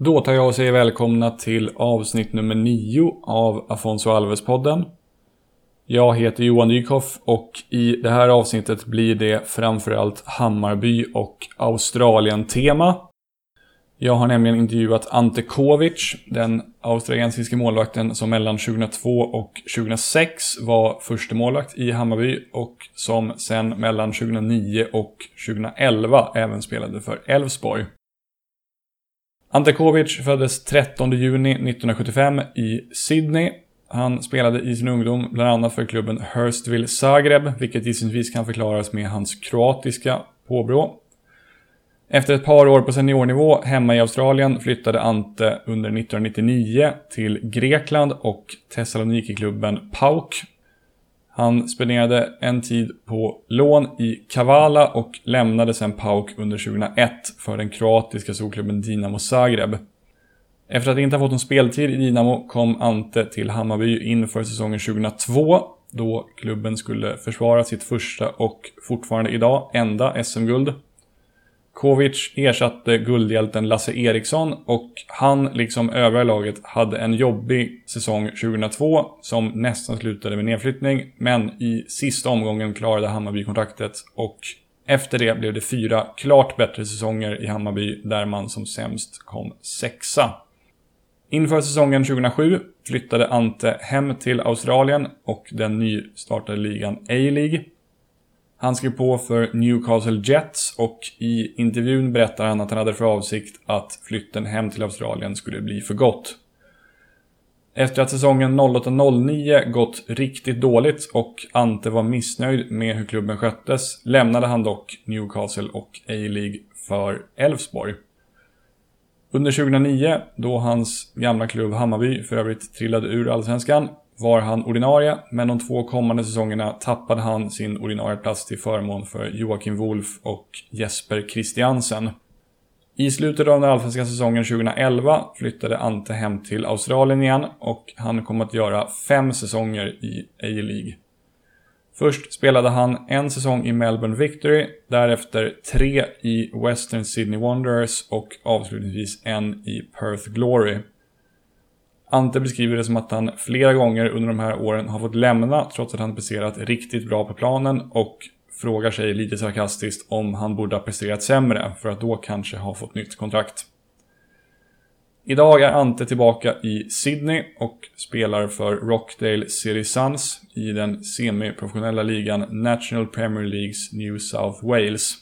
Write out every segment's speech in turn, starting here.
Då tar jag och säger välkomna till avsnitt nummer 9 av Afonso Alves-podden. Jag heter Johan Dykhoff och i det här avsnittet blir det framförallt Hammarby och Australien-tema. Jag har nämligen intervjuat Ante Kovic, den australiensiske målvakten som mellan 2002 och 2006 var första målvakt i Hammarby och som sen mellan 2009 och 2011 även spelade för Elfsborg. Ante Kovic föddes 13 juni 1975 i Sydney. Han spelade i sin ungdom bland annat för klubben Hurstville Zagreb, vilket gissningsvis kan förklaras med hans kroatiska påbrå. Efter ett par år på seniornivå hemma i Australien flyttade Ante under 1999 till Grekland och Thessaloniki-klubben PAOK. Han spenderade en tid på lån i Kavala och lämnade sen PAOK under 2001 för den kroatiska solklubben Dinamo Zagreb. Efter att inte ha fått någon speltid i Dinamo kom Ante till Hammarby inför säsongen 2002 då klubben skulle försvara sitt första och fortfarande idag enda SM-guld. Kovic ersatte guldhjälten Lasse Eriksson och han, liksom övriga laget, hade en jobbig säsong 2002 som nästan slutade med nedflyttning. Men i sista omgången klarade Hammarby kontraktet och efter det blev det fyra klart bättre säsonger i Hammarby där man som sämst kom sexa. Inför säsongen 2007 flyttade Ante hem till Australien och den nystartade ligan A-League. Han skrev på för Newcastle Jets och i intervjun berättar han att han hade för avsikt att flytten hem till Australien skulle bli för gott. Efter att säsongen 08-09 gått riktigt dåligt och Ante var missnöjd med hur klubben sköttes lämnade han dock Newcastle och A-League för Elfsborg. Under 2009, då hans gamla klubb Hammarby för övrigt trillade ur Allsvenskan, var han ordinarie, men de två kommande säsongerna tappade han sin ordinarie plats till förmån för Joakim Wolf och Jesper Christiansen. I slutet av den allsvenska säsongen 2011 flyttade Ante hem till Australien igen och han kom att göra fem säsonger i A-League. Först spelade han en säsong i Melbourne Victory, därefter tre i Western Sydney Wanderers och avslutningsvis en i Perth Glory. Ante beskriver det som att han flera gånger under de här åren har fått lämna trots att han presterat riktigt bra på planen och frågar sig lite sarkastiskt om han borde ha presterat sämre för att då kanske ha fått nytt kontrakt. Idag är Ante tillbaka i Sydney och spelar för Rockdale City Suns i den semiprofessionella ligan National Premier Leagues New South Wales.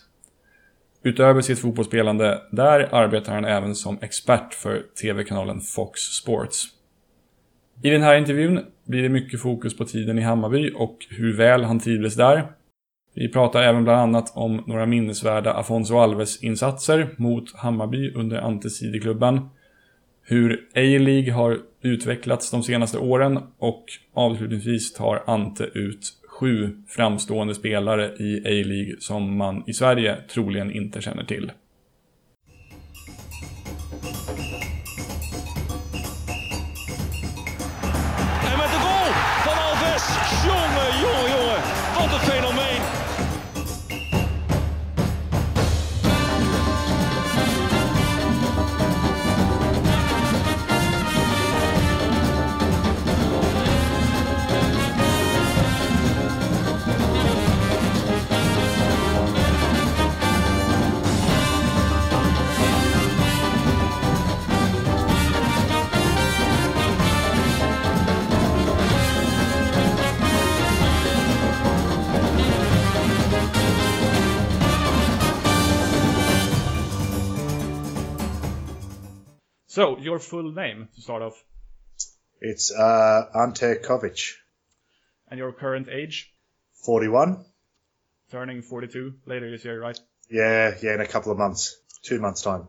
Utöver sitt fotbollsspelande där arbetar han även som expert för TV-kanalen Fox Sports. I den här intervjun blir det mycket fokus på tiden i Hammarby och hur väl han trivdes där. Vi pratar även bland annat om några minnesvärda Afonso Alves-insatser mot Hammarby under Antesideklubben. Hur A-League har utvecklats de senaste åren och avslutningsvis tar Ante ut sju framstående spelare i A-League som man i Sverige troligen inte känner till. Full name to start off? It's uh, Ante Covic. And your current age? 41. Turning 42 later this year, right? Yeah, yeah, in a couple of months. Two months' time.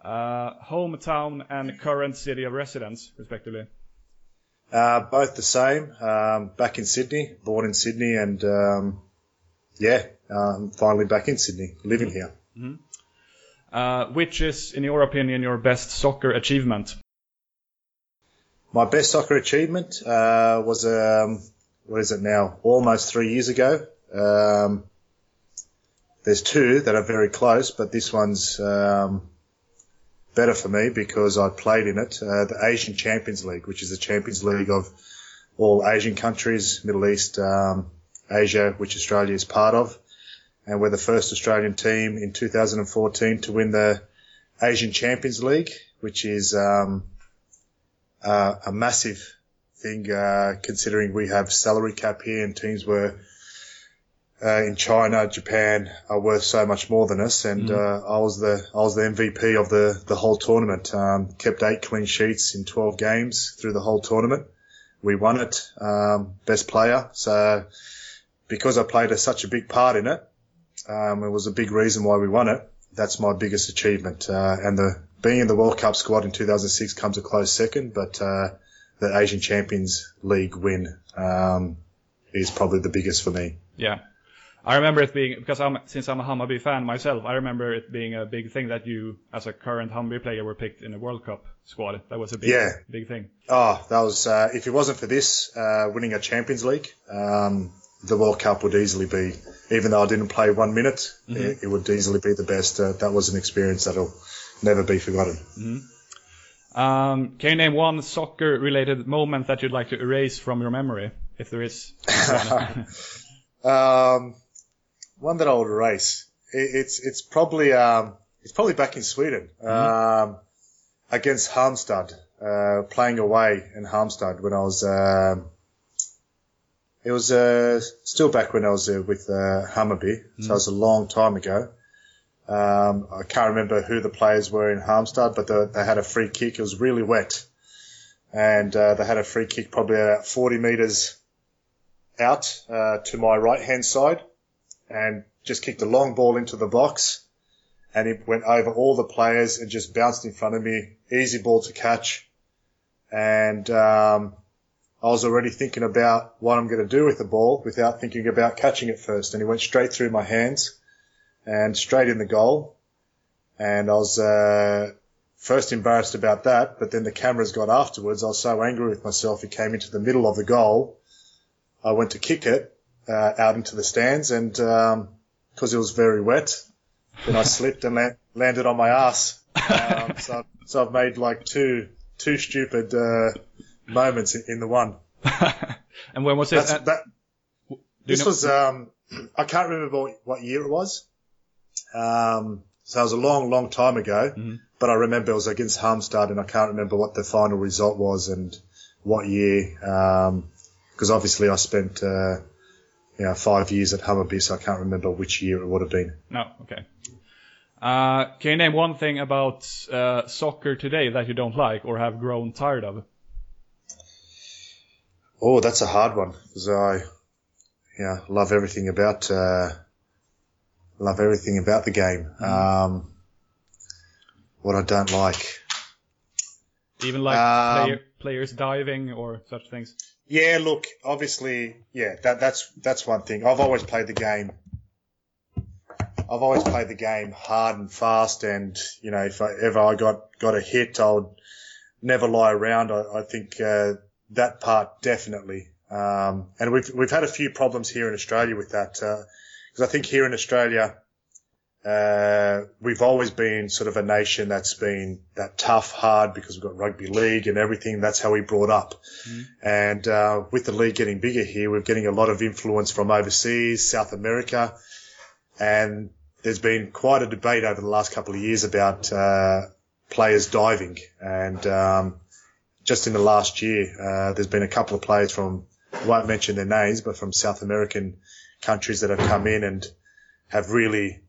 Uh, hometown and current city of residence, respectively? Uh, both the same. Um, back in Sydney, born in Sydney, and um, yeah, um, finally back in Sydney, living mm-hmm. here. Mm-hmm. Uh, which is, in your opinion, your best soccer achievement? My best soccer achievement uh, was, um, what is it now? Almost three years ago. Um, there's two that are very close, but this one's um, better for me because I played in it, uh, the Asian Champions League, which is the Champions League of all Asian countries, Middle East, um, Asia, which Australia is part of. And we're the first Australian team in 2014 to win the Asian Champions League, which is um, uh, a massive thing uh, considering we have salary cap here and teams were uh, in China, Japan are worth so much more than us. And mm. uh, I was the I was the MVP of the the whole tournament. Um, kept eight clean sheets in 12 games through the whole tournament. We won it, um, best player. So because I played a, such a big part in it, um, it was a big reason why we won it. That's my biggest achievement. Uh, and the being in the World Cup squad in 2006 comes a close second, but uh, the Asian Champions League win um, is probably the biggest for me. Yeah. I remember it being because I'm since I'm a Hammarby fan myself. I remember it being a big thing that you, as a current Hammarby player, were picked in the World Cup squad. That was a big, yeah. big thing. Oh, that was uh, if it wasn't for this uh, winning a Champions League, um, the World Cup would easily be. Even though I didn't play one minute, mm-hmm. it, it, would easily be the best. Uh, that was an experience that'll never be forgotten. Mm-hmm. Um, can you name one soccer-related moment that you'd like to erase from your memory, if there is um, one that I would erase. It, it's it's probably um, it's probably back in Sweden mm-hmm. um, against Halmstad, uh, playing away in Halmstad when I was. It was uh, still back when I was uh, with uh, Hammarby, mm-hmm. so it was a long time ago. Um, I can't remember who the players were in Halmstad, but the, they had a free kick. It was really wet, and uh, they had a free kick probably about 40 meters out uh, to my right hand side and just kicked a long ball into the box and it went over all the players and just bounced in front of me. Easy ball to catch. And, um, I was already thinking about what I'm going to do with the ball without thinking about catching it first. And he went straight through my hands and straight in the goal. And I was, uh, first embarrassed about that, but then the cameras got afterwards. I was so angry with myself. It came into the middle of the goal. I went to kick it uh, out into the stands, and because um, it was very wet, then I slipped and la- landed on my ass. Um, so, so I've made like two two stupid uh, moments in, in, the one. and when was it? That, this know? was um, I can't remember what, what year it was. Um, so it was a long, long time ago. Mm-hmm. But I remember it was against Halmstad, and I can't remember what the final result was and what year. Because um, obviously I spent uh, you know, five years at Hammarby, so I can't remember which year it would have been. No, okay. Uh, can you name one thing about uh, soccer today that you don't like or have grown tired of? Oh, that's a hard one because I, yeah, love everything about, uh, love everything about the game. Mm. Um, what I don't like. Even like um, player, players diving or such things. Yeah, look, obviously, yeah, that, that's that's one thing. I've always played the game. I've always played the game hard and fast, and you know, if I, ever I got got a hit, I would never lie around. I, I think uh, that part definitely. Um, and we've we've had a few problems here in Australia with that because uh, I think here in Australia uh, we've always been sort of a nation that's been that tough, hard because we've got rugby league and everything. That's how we brought up. Mm. And uh, with the league getting bigger here, we're getting a lot of influence from overseas, South America, and there's been quite a debate over the last couple of years about uh, players diving. And um, just in the last year, uh, there's been a couple of players from, I won't mention their names, but from South American countries that have come in and have really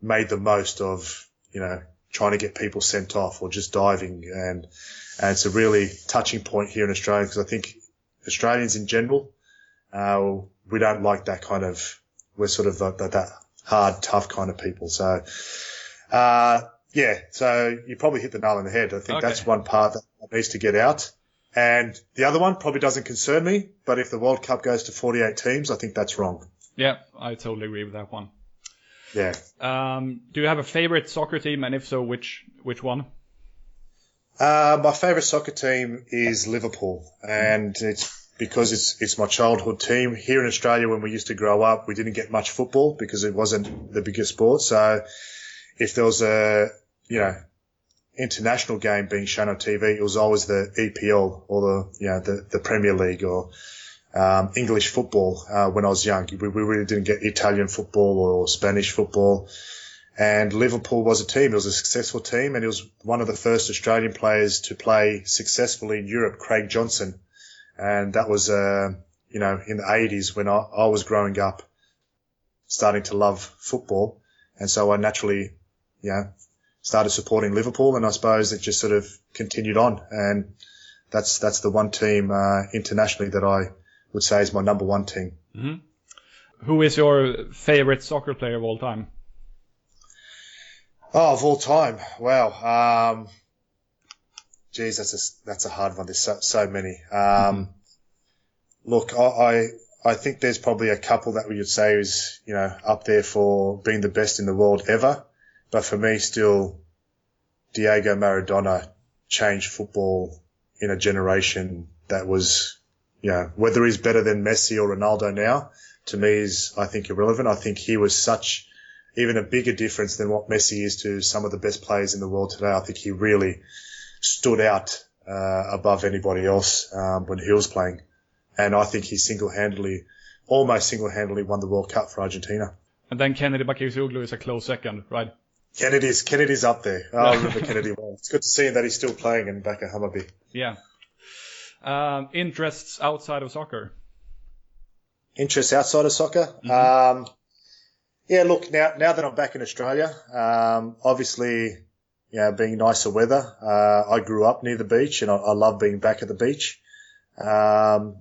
made the most of, you know, trying to get people sent off or just diving. And, and it's a really touching point here in Australia because I think Australians in general, uh, we don't like that kind of, we're sort of the, the, that hard, tough kind of people. So, uh, yeah, so you probably hit the nail on the head. I think okay. that's one part that needs to get out. And the other one probably doesn't concern me, but if the World Cup goes to 48 teams, I think that's wrong. Yeah, I totally agree with that one. Yeah. Um, do you have a favorite soccer team, and if so, which which one? Uh, my favorite soccer team is Liverpool, and it's because it's it's my childhood team. Here in Australia, when we used to grow up, we didn't get much football because it wasn't the biggest sport. So, if there was a you know international game being shown on TV, it was always the EPL or the you know the, the Premier League or um, English football uh, when I was young. We, we really didn't get Italian football or Spanish football. And Liverpool was a team. It was a successful team, and it was one of the first Australian players to play successfully in Europe, Craig Johnston. And that was, uh, you know, in the 80s when I, I was growing up, starting to love football. And so I naturally, you know, started supporting Liverpool, and I suppose it just sort of continued on. And that's that's the one team uh, internationally that I would say is my number one team. Mm-hmm. Who is your favorite soccer player of all time? Oh, of all time, wow. Um, geez, that's a that's a hard one. There's so, so many. Um, mm-hmm. Look, I, I I think there's probably a couple that we would say is you know up there for being the best in the world ever. But for me, still, Diego Maradona changed football in a generation that was, you know, whether he's better than Messi or Ronaldo now, to me is, I think, irrelevant. I think he was such, even a bigger difference than what Messi is to some of the best players in the world today. I think he really stood out uh, above anybody else um, when he was playing. And I think he single-handedly, almost single-handedly won the World Cup for Argentina. And then Kennedy Bakircioglu is a close second, right? Kennedy's Kennedy's up there. Oh, I remember Kennedy well. It's good to see that he's still playing in back at Hammarby. Yeah. Um, interests outside of soccer. Interests outside of soccer. Mm-hmm. Um, yeah, look now now that I'm back in Australia, um, obviously, you know, being nicer weather. Uh, I grew up near the beach, and I, I love being back at the beach. Um,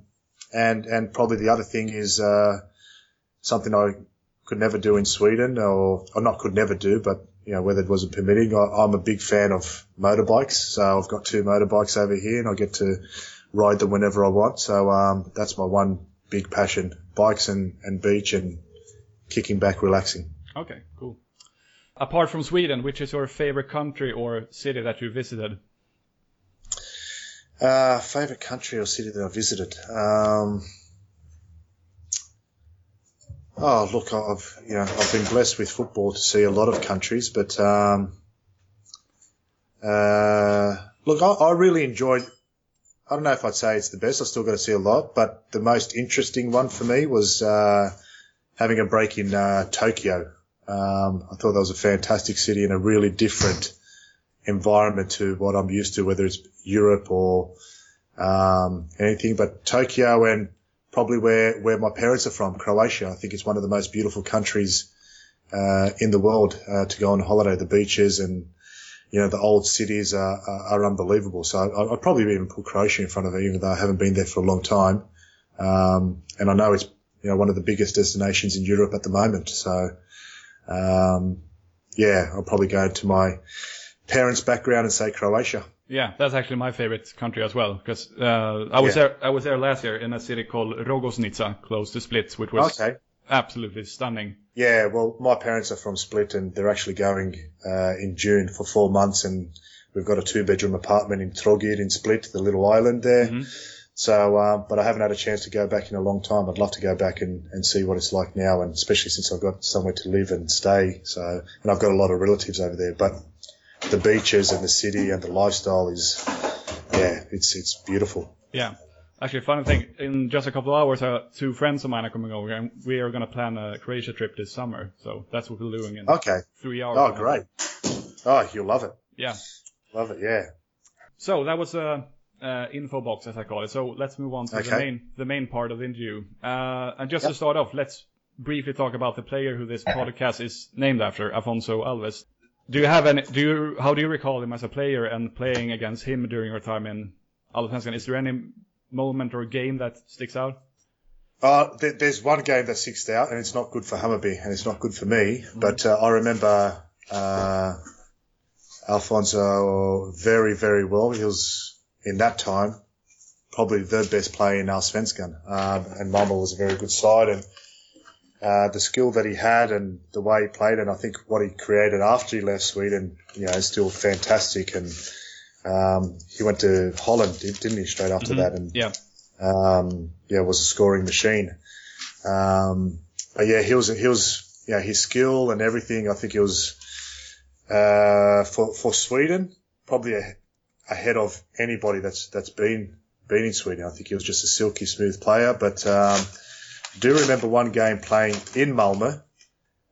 and and probably the other thing is uh, something I could never do in Sweden, or, or not could never do, but you know, weather wasn't permitting. I, am a big fan of motorbikes, so I've got two motorbikes over here, and I get to ride them whenever I want. So um, that's my one big passion: bikes and, and beach, and kicking back, relaxing. Okay, cool. Apart from Sweden, which is your favorite country or city that you visited? Uh, favorite country or city that I visited. Um, Oh, look, I've you know I've been blessed with football to see a lot of countries, but um, uh, look, I, I, really enjoyed. I don't know if I'd say it's the best. I still got to see a lot, but the most interesting one for me was uh, having a break in uh, Tokyo. Um, I thought that was a fantastic city and a really different environment to what I'm used to, whether it's Europe or um, anything. But Tokyo and probably where, where my parents are from, Croatia. I think it's one of the most beautiful countries uh, in the world uh, to go on holiday. The beaches and you know the old cities are, are, are unbelievable. So I, would probably even put Croatia in front of it, even though I haven't been there for a long time. Um, and I know it's you know one of the biggest destinations in Europe at the moment. So um, yeah, I'll probably go to my parents' background and say Croatia. Yeah, that's actually my favorite country as well because uh, I was yeah. there. I was there last year in a city called Rogoznica, close to Split, which was okay. absolutely stunning. Yeah, well, my parents are from Split, and they're actually going uh, in June for four months, and we've got a two-bedroom apartment in Trogir in Split, the little island there. Mm-hmm. So, uh, but I haven't had a chance to go back in a long time. I'd love to go back and, and see what it's like now, and especially since I've got somewhere to live and stay. So, and I've got a lot of relatives over there. But the beaches and the city and the lifestyle is, yeah, it's it's beautiful. Yeah. Actually, funny thing, in just a couple of hours, uh, two friends of mine are coming over, and we are going to plan a Croatia trip this summer. So that's what we're doing in okay. three hours. Oh, great. Oh, you'll love it. Yeah. Love it, yeah. So that was a uh, info box, as I call it. So let's move on to okay. the main the main part of the interview. Uh, and just yep. to start off, let's briefly talk about the player who this podcast is named after, Afonso Alves do you have any? Do you? How do you recall him as a player and playing against him during your time in Allsvenskan? Is there any moment or game that sticks out? Uh, th- there's one game that sticks out, and it's not good for Hammarby, and it's not good for me. Mm-hmm. But uh, I remember uh, Alfonso very, very well. He was in that time probably the best player in Allsvenskan, um, and Malmo was a very good side, and uh, the skill that he had and the way he played, and I think what he created after he left Sweden, you know, is still fantastic. And um, he went to Holland, didn't he, straight after mm-hmm. that? And yeah, um, yeah, was a scoring machine. Um, but yeah, he was he was yeah his skill and everything. I think it was uh, for for Sweden probably a, ahead of anybody that's that's been been in Sweden. I think he was just a silky smooth player. But um, do remember one game playing in Malmö,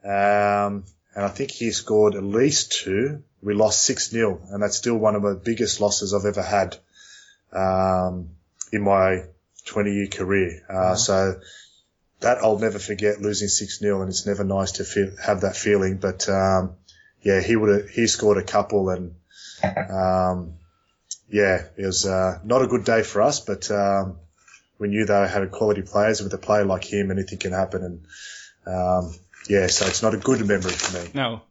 um, and I think he scored at least two. We lost six 0 and that's still one of the biggest losses I've ever had um, in my 20 year career. Uh, So that I'll never forget losing six 0 and it's never nice to feel, have that feeling. But um, yeah, he would he scored a couple and um, yeah, it was uh, not a good day for us, but um, we knew they had quality players. With a player like him, anything can happen, and um, yeah, so it's not a good memory for me. No.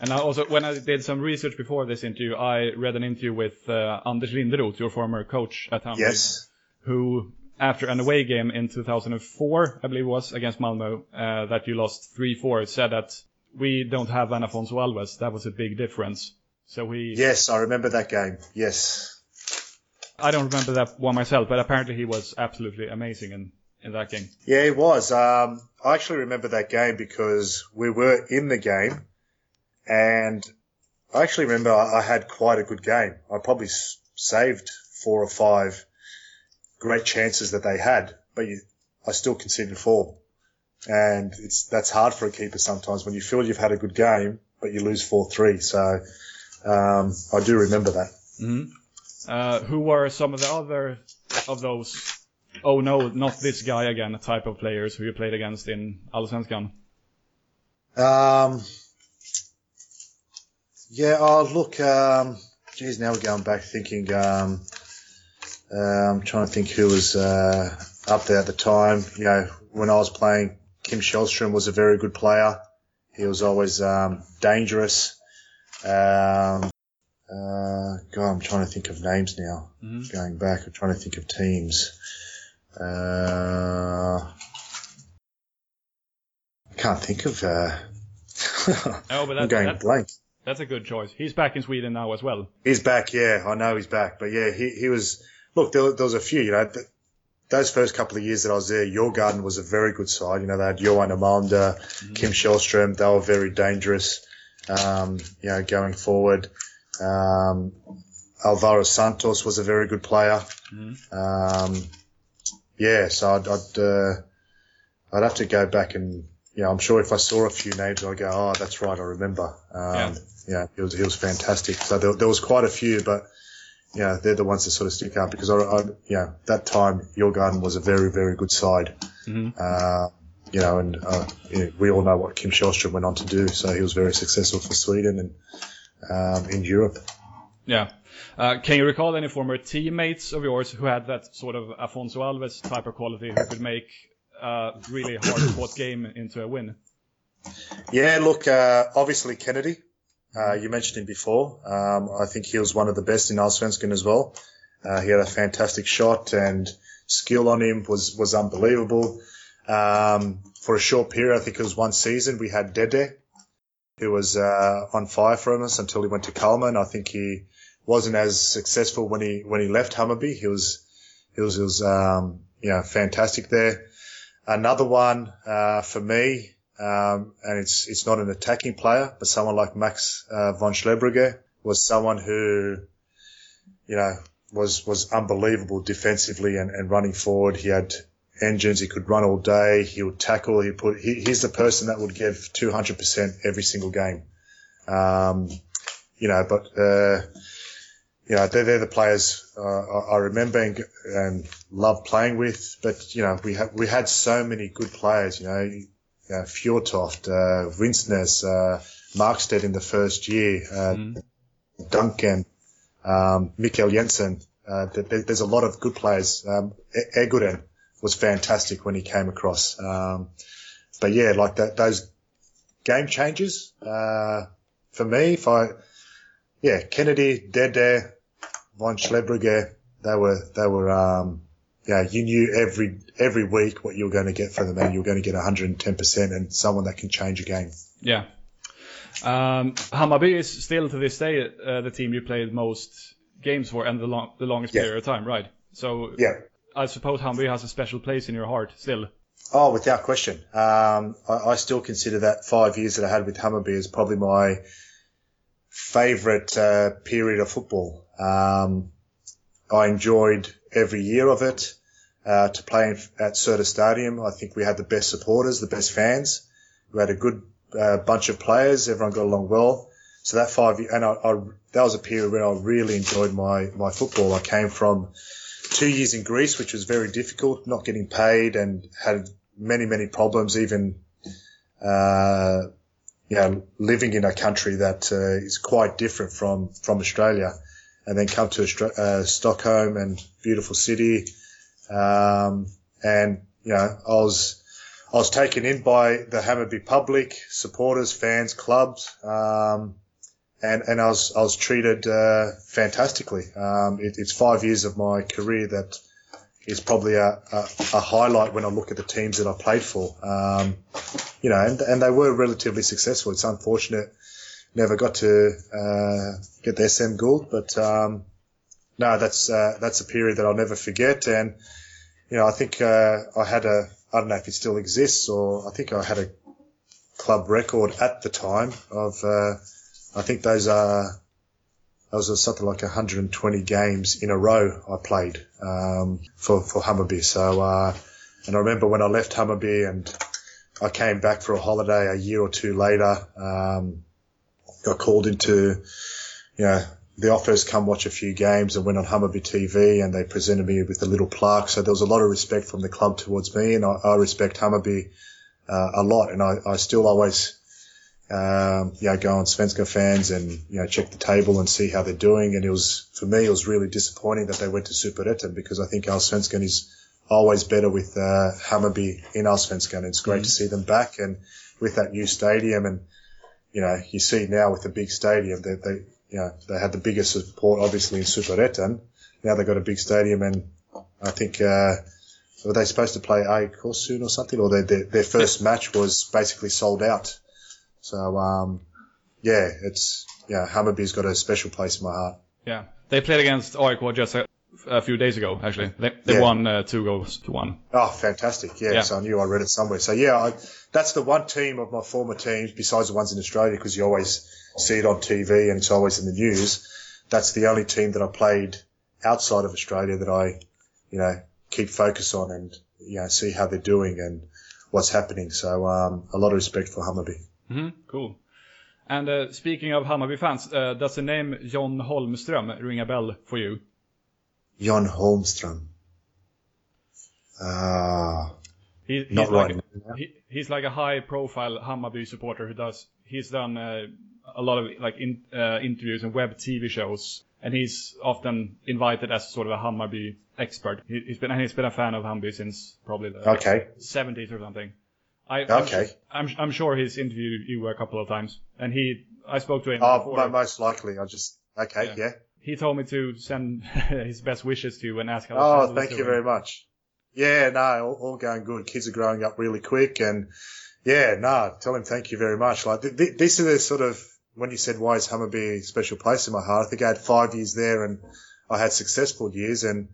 And I also, when I did some research before this interview, I read an interview with uh, Anders Linderoth, your former coach at Hammarby, Yes, who, after an away game in 2004, I believe it was, against Malmo, uh, that you lost 3-4, said that we don't have an Afonso Alves. That was a big difference. So we, yes, I remember that game. Yes, I don't remember that one myself, but apparently he was absolutely amazing in, in that game. yeah, he was. Um, I actually remember that game because we were in the game, and I actually remember I I had quite a good game. I probably s- saved four or five great chances that they had, but you, I still conceded four. And it's, that's hard for a keeper sometimes when you feel you've had a good game, but you lose 4-3. So, um, I do remember that. Uh, who were some of the other of those, oh no, not this guy again, type of players who you played against in Allsvenskan? Um, yeah, oh, look, um, geez, now we're going back thinking, um, uh, I'm trying to think who was, uh, up there at the time. You know, when I was playing, Kim Källström was a very good player. He was always, um, dangerous. Um, uh, God, I'm trying to think of names now. Mhm. Going back, I'm trying to think of teams. Uh, I can't think of, uh, Oh, but I'm going that, blank. that's a good choice. He's back in Sweden now as well. He's back, yeah. I know he's back, but yeah, he he was. Look, there, there was a few. You know, th- those first couple of years that I was there, Djurgården was a very good side. You know, they had Johan Elmander, Kim Källström. They were very dangerous. Um, you know, going forward, um, Alvaro Santos was a very good player. Um, yeah, so I'd I'd, uh, I'd have to go back and. You know, I'm sure if I saw a few names, I'd go, oh, that's right, I remember. Um, Yeah. he was he was fantastic. So there, there was quite a few, but yeah, they're the ones that sort of stick out because I, I yeah, that time Djurgården was a very very good side. Mhm. Uh, you know, and uh, you know, we all know what Kim Källström went on to do. So he was very successful for Sweden and um, in Europe. Yeah. Uh, can you recall any former teammates of yours who had that sort of Afonso Alves type of quality who could make a really hard fought game into a win? Yeah, look, uh, obviously Kennedy. Uh, you mentioned him before. Um, I think he was one of the best in Allsvenskan as well. Uh, he had a fantastic shot and skill on him was was unbelievable. Um, for a short period, I think it was one season, we had Dede, who was uh, on fire for us until he went to. And I think he wasn't as successful when he when he left Hammarby. He was he was he was um, you know fantastic there. Another one uh, for me, um, and it's it's not an attacking player, but someone like Max uh, von Schlebrügge was someone who, you know, was was unbelievable defensively and, and running forward. He had engines. He could run all day. He would tackle. He put. He, he's the person that would give two hundred percent every single game. Um, you know, but uh, you know they're, they're the players uh, I I remember and, and love playing with. But you know we had we had so many good players. You know, you know Fjortoft, uh, Vinsnes, uh, Markstedt in the first year, uh, Duncan, um, Mikkel Jensen. Uh, there, there- there's a lot of good players. Um, Eguren was fantastic when he came across. Um, but yeah, like that, those game changes, uh, for me, if I, yeah, Kennedy, Dede, Von Schlebrügge, they were, they were, um, yeah, you knew every, every week what you were going to get from them and you were going to get 110% and someone that can change a game. Yeah. Um, Hammarby is still to this day uh, the team you played most games for and the, long, the longest Yeah. period of time, right? So Yeah. I suppose Hammarby has a special place in your heart still. Oh, without question. Um, I, I still consider that five years that I had with Hammarby is probably my favorite uh, period of football. Um, I enjoyed every year of it. Uh, to play at Certa Stadium, I think we had the best supporters, the best fans. We had a good uh, bunch of players. Everyone got along well. So that five year, and I, I, that was a period where I really enjoyed my, my football. I came from two years in Greece, which was very difficult, not getting paid and had many, many problems, even, uh, you know, living in a country that uh, is quite different from, from Australia and then come to uh, Stockholm and beautiful city. Um, and, you know, I was, I was taken in by the Hammarby public, supporters, fans, clubs. Um, and, and I was, I was treated, uh, fantastically. Um, it, it's five years of my career that is probably a, a, a, highlight when I look at the teams that I played for. Um, you know, and, and they were relatively successful. It's unfortunate never got to, uh, get the SM Gold, but, um, no, that's, uh, that's a period that I'll never forget. And, you know, I think, uh, I had a, I don't know if it still exists or I think I had a club record at the time of, uh, I think those are, those are something like 120 games in a row I played, um, for, for Hammarby. So, uh, and I remember when I left Hammarby and I came back for a holiday a year or two later, um, got called into, you know, the office, come watch a few games and went on Hammarby TV and they presented me with a little plaque. So there was a lot of respect from the club towards me and I, I respect Hammarby, uh, a lot. And I, I still always, um, you know, go on Svenska fans and, you know, check the table and see how they're doing. And it was, for me, it was really disappointing that they went to Superettan because I think Allsvenskan is always better with, uh, Hammarby in Allsvenskan. It's great mm-hmm. to see them back and with that new stadium and, you know, you see now with the big stadium that they, you know, they had the biggest support obviously in Superettan. Now they've got a big stadium and I think, uh, were they supposed to play AIK soon or something? Or their, their, their first match was basically sold out. So, um, yeah, it's, yeah, Hammarby's got a special place in my heart. Yeah. They played against AIK just a, a few days ago, actually. They, they yeah. won uh, two goals to one. Oh, fantastic. Yeah, yeah, so I knew I read it somewhere. So, yeah, I, that's the one team of my former teams, besides the ones in Australia, because you always see it on TV and it's always in the news. That's the only team that I played outside of Australia that I, you know, keep focus on and, you know, see how they're doing and what's happening. So, um, a lot of respect for Hammarby. Mm-hmm, cool. And uh, speaking of Hammarby fans, uh, does the name John Holmström ring a bell for you? John Holmström. Ah. Uh, he, he's not like, right. He, he's like a high-profile Hammarby supporter who does. He's done uh, a lot of like in, uh, interviews and web TV shows, and he's often invited as sort of a Hammarby expert. He, has been and he's been a fan of Hammarby since probably the okay. 70s or something. I, okay. I'm, I'm, I'm sure he's interviewed you a couple of times, and he I spoke to him. Oh, before. most likely. I just okay, yeah. yeah. He told me to send his best wishes to you and ask how. Oh, thank you very much. Yeah, no, all, all, going good. Kids are growing up really quick, and yeah, no, tell him thank you very much. Like th- th- this is the sort of when you said why is Hammarby a special place in my heart. I think I had five years there, and I had successful years, and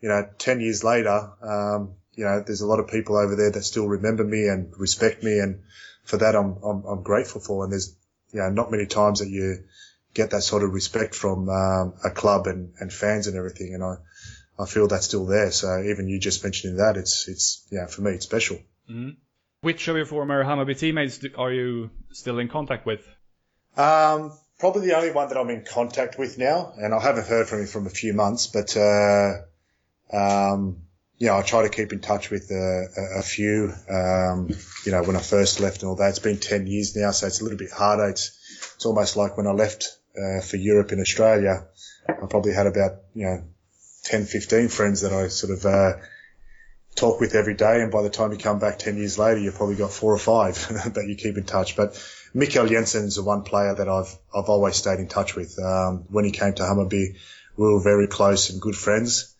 you know, ten years later, um, you know, there's a lot of people over there that still remember me and respect me. And for that, I'm, I'm, I'm grateful for. And there's, you know, not many times that you get that sort of respect from, um, a club and, and fans and everything. And I, I feel that's still there. So even you just mentioning that, it's, it's, yeah, for me, it's special. Mm-hmm. Which of your former Hammarby teammates are you still in contact with? Um, probably the only one that I'm in contact with now, and I haven't heard from him from a few months, but, uh, um, know, I try to keep in touch with uh, a, a few. Um, you know, when I first left and all that, it's been 10 years now, so it's a little bit harder. It's, it's almost like when I left uh, for Europe in Australia, I probably had about, you know, 10, 15 friends that I sort of uh, talk with every day. And by the time you come back 10 years later, you've probably got four or five that you keep in touch. But Mikkel Jensen's the one player that I've, I've always stayed in touch with. Um, when he came to Hammarby, we were very close and good friends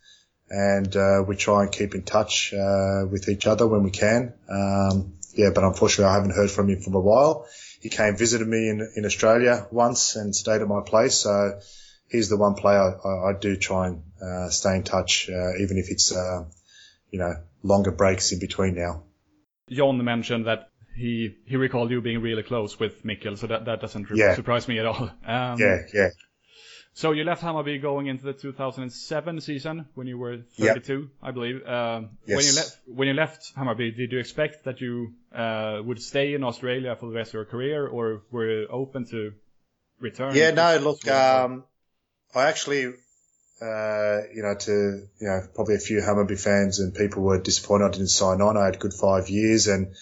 and uh, we try and keep in touch uh, with each other when we can. Um, yeah, but unfortunately, I haven't heard from him for a while. He came visited me in in Australia once and stayed at my place. So he's the one player I, I do try and uh, stay in touch, uh, even if it's uh, you know longer breaks in between now. Jon mentioned that he he recalled you being really close with Mikkel, so that that doesn't Yeah. surprise me at all. Um, Yeah, yeah. So you left Hammarby going into the 2007 season when you were Yep. 32, I believe. Um, When you left when you left Hammarby, did you expect that you uh, would stay in Australia for the rest of your career, or were you open to return? Yeah, no, look, um, I actually, uh, you know, to, you know, probably a few Hammarby fans and people were disappointed I didn't sign on. I had a good five years and,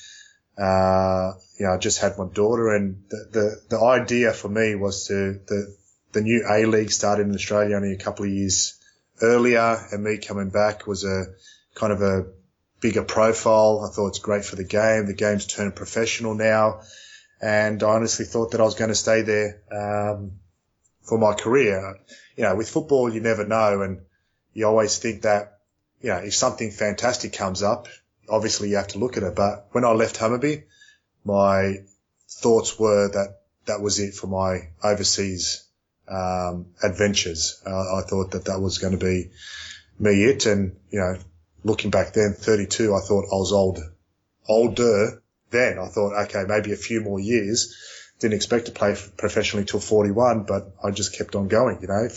uh, you know, I just had my daughter and the, the, the idea for me was to, the, the new A League started in Australia only a couple of years earlier and me coming back was a kind of a bigger profile. I thought it's great for the game. The game's turned professional now and I honestly thought that I was going to stay there um, for my career. You know, with football, you never know, and you always think that you know if something fantastic comes up, obviously you have to look at it. But when I left Hammarby, my thoughts were that that was it for my overseas um, adventures. Uh, I thought that that was going to be me it, and you know, looking back then, 32, I thought I was old, older then. I thought, okay, maybe a few more years. Didn't expect to play professionally till 41, but I just kept on going, you know.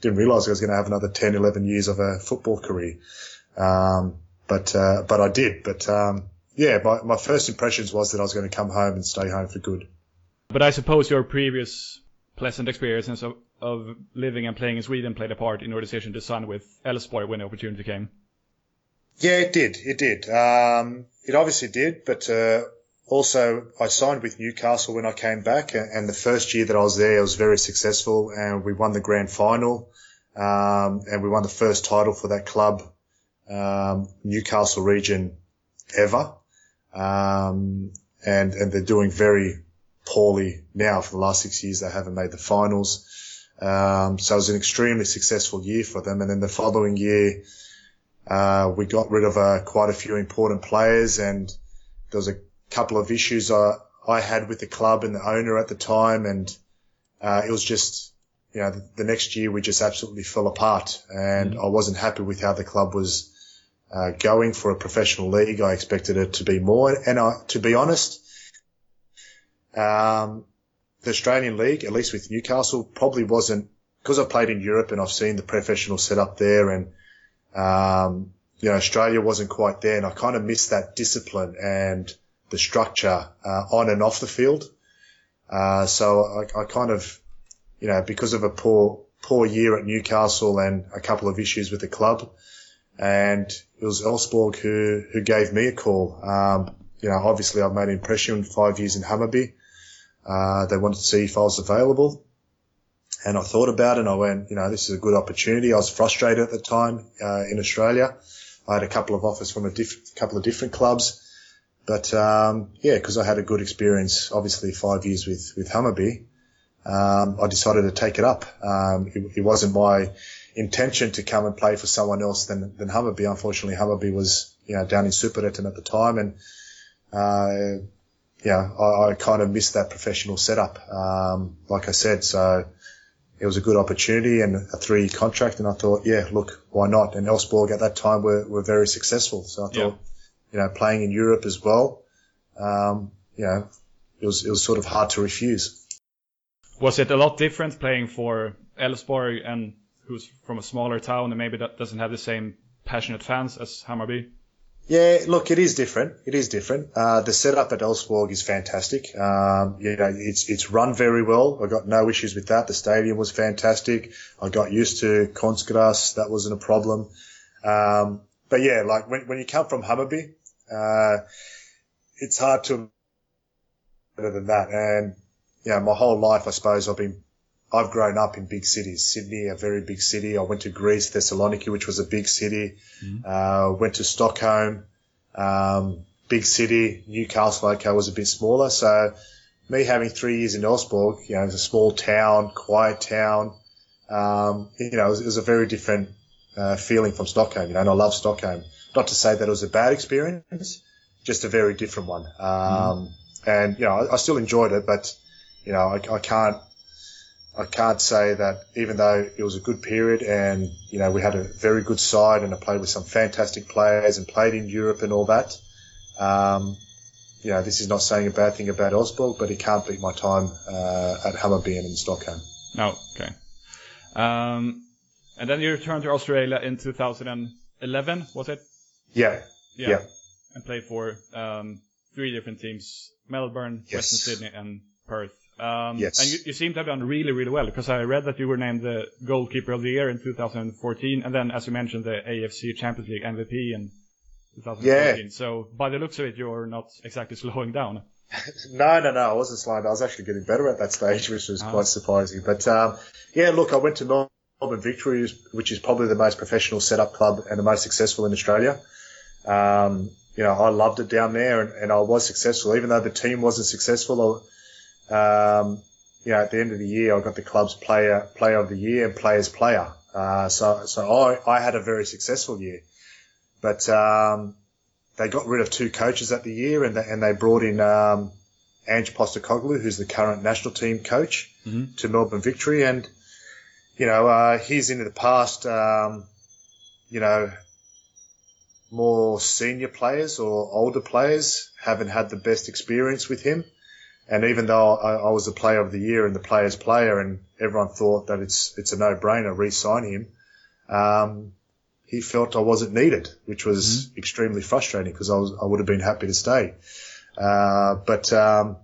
Didn't realize I was going to have another 10, 11 years of a football career. Um, but, uh, but I did. But, um, yeah, my, my first impressions was that I was going to come home and stay home for good. But I suppose your previous pleasant experiences of, of living and playing in Sweden played a part in your decision to sign with Elfsborg when the opportunity came. Yeah, it did. It did. Um, it obviously did, but, uh, also I signed with Newcastle when I came back and, the first year that I was there, I was very successful and we won the grand final. Um, and we won the first title for that club, um, Newcastle region ever. Um, and, and they're doing very poorly now for the last six years. They haven't made the finals. Um, so it was an extremely successful year for them. And then the following year, uh, we got rid of uh, quite a few important players and there was a couple of issues I, I had with the club and the owner at the time. And, uh, it was just, you know, the, the next year we just absolutely fell apart and I wasn't happy with how the club was, uh, going for a professional league. I expected it to be more. And I, to be honest, um, the Australian league, at least with Newcastle, probably wasn't because I played in Europe and I've seen the professional setup there and, um, you know, Australia wasn't quite there and I kind of missed that discipline and the structure, uh, on and off the field. Uh, so I, I kind of, you know, because of a poor, poor year at Newcastle and a couple of issues with the club, and it was Elfsborg who, who gave me a call. Um, you know, obviously I've made an impression five years in Hammarby. Uh, they wanted to see if I was available. And I thought about it and I went, you know, this is a good opportunity. I was frustrated at the time, uh, in Australia. I had a couple of offers from a diff- couple of different clubs. But, um, yeah, cause I had a good experience, obviously five years with, with Hammarby. Um, I decided to take it up. Um, it, it wasn't my intention to come and play for someone else than, than Hammarby. Unfortunately, Hammarby was, you know, down in Superettan at the time and, uh, yeah, I, I kind of missed that professional setup. Um, like I said, so it was a good opportunity and a three year contract. And I thought, yeah, look, why not? And Elfsborg at that time were, were very successful. So I thought, Yeah. you know, playing in Europe as well, um, you know, it was, it was sort of hard to refuse. Was it a lot different playing for Elfsborg and who's from a smaller town and maybe that doesn't have the same passionate fans as Hammarby? Yeah, look, it is different. It is different. Uh, the setup at Elfsborg is fantastic. Um, you know, it's, it's run very well. I got no issues with that. The stadium was fantastic. I got used to Konstgräs. That wasn't a problem. Um, but yeah, like when, when you come from Hammarby, uh, it's hard to better than that. And, know, my whole life, I suppose I've been, I've grown up in big cities. Sydney, a very big city. I went to Greece, Thessaloniki, which was a big city. Uh, went to Stockholm, um, big city. Newcastle, okay, was a bit smaller. So me having three years in Elfsborg, you know, it's a small town, quiet town. Um, you know, it was, it was a very different, uh, feeling from Stockholm, you know, and I love Stockholm. Not to say that it was a bad experience, just a very different one. Um, and, you know, I, I still enjoyed it, but, you know, I, I can't, I can't say that even though it was a good period and, you know, we had a very good side and I played with some fantastic players and played in Europe and all that. Um, you know, this is not saying a bad thing about Elfsborg, but he can't beat my time uh, at Hammarby and in Stockholm. No, okay. Um, and then you returned to Australia in 2011, was it? Yeah. Yeah. yeah. And played for um, three different teams: Melbourne, yes. Western Sydney, and Perth. Um, yes. And you, you, seem to have done really, really well because I read that you were named the goalkeeper of the year in 2014, and then, as you mentioned, the AFC Champions League MVP in 2014. Yeah. So by the looks of it, you're not exactly slowing down. no, no, no. I wasn't slowing down. I was actually getting better at that stage, which was oh. quite surprising. But um, yeah, look, I went to Melbourne Victory, which is probably the most professional setup club and the most successful in Australia. Um, you know, I loved it down there, and, and I was successful, even though the team wasn't successful. Um, you know, at the end of the year, I got the club's player player of the year and players player. Uh, so so I, I had a very successful year, but um, they got rid of two coaches at the year, and they, and they brought in um, Ange Postecoglou, who's the current national team coach, mm-hmm. to Melbourne Victory, and you know uh, he's into the past, um, you know, more senior players or older players haven't had the best experience with him. And even though I, I, was the player of the year and the player's player, and everyone thought that it's it's a no-brainer, re-sign him, um, he felt I wasn't needed, which was mm-hmm. extremely frustrating because I was I would have been happy to stay. Uh, but um,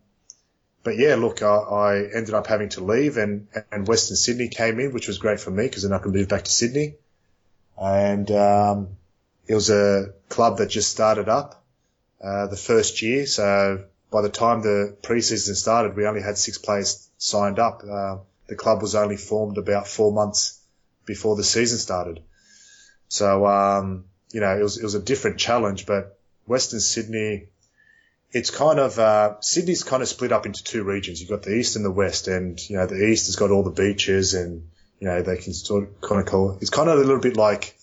but yeah, look, I, I, ended up having to leave, and and Western Sydney came in, which was great for me because then I could move back to Sydney, and um, it was a club that just started up uh, the first year, so by the time the preseason started, we only had six players signed up. Uh, the club was only formed about four months before the season started. So, um, you know, it was, it was a different challenge, but Western Sydney, it's kind of, uh, Sydney's kind of split up into two regions. You've got the east and the west and, you know, the east has got all the beaches and, you know, they can sort of kind of call, it's kind of a little bit like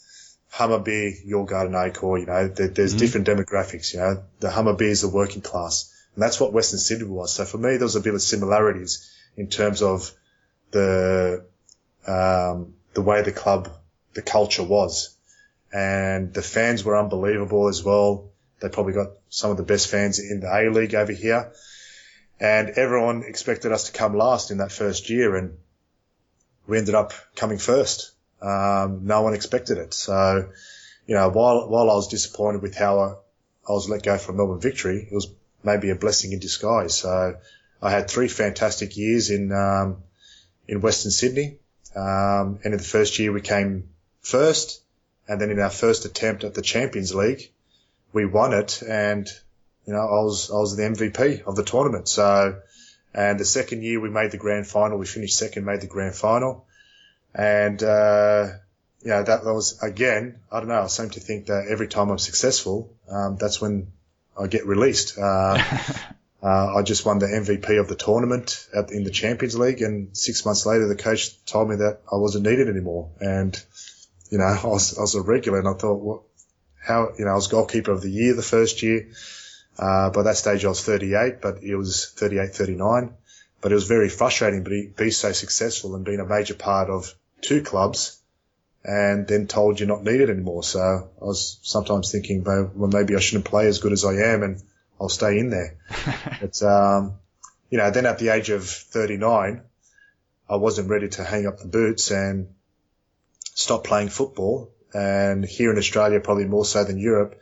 Hammarby, Your Garden AIK, you know, there, there's mm-hmm. different demographics, you know, the Hammarby is the working class and that's what Western Sydney was. So for me, there was a bit of similarities in terms of the, um, the way the club, the culture was. And the fans were unbelievable as well. They probably got some of the best fans in the A League over here. And everyone expected us to come last in that first year and we ended up coming first. Um, no one expected it. So, you know, while, while I was disappointed with how I, I was let go from Melbourne Victory, it was maybe a blessing in disguise. So I had three fantastic years in um, in Western Sydney. Um, and in the first year we came first, and then in our first attempt at the Champions League, we won it, and you know I was I was the MVP of the tournament. So, and the second year we made the grand final. We finished second, made the grand final, and uh, yeah, that, was again. I don't know. I seem to think that every time I'm successful, um, that's when I get released. Uh, uh, I just won the MVP of the tournament at, in the Champions League, and six months later, the coach told me that I wasn't needed anymore. And you know, I was, I was a regular, and I thought, what, how, you know, I was goalkeeper of the year the first year. Uh, by that stage, I was 38, but it was 38, 39. But it was very frustrating, but he be so successful and being a major part of two clubs and then told you're not needed anymore. So I was sometimes thinking, well, maybe I shouldn't play as good as I am and I'll stay in there. but, um, you know, then at the age of 39, I wasn't ready to hang up the boots and stop playing football. And here in Australia, probably more so than Europe,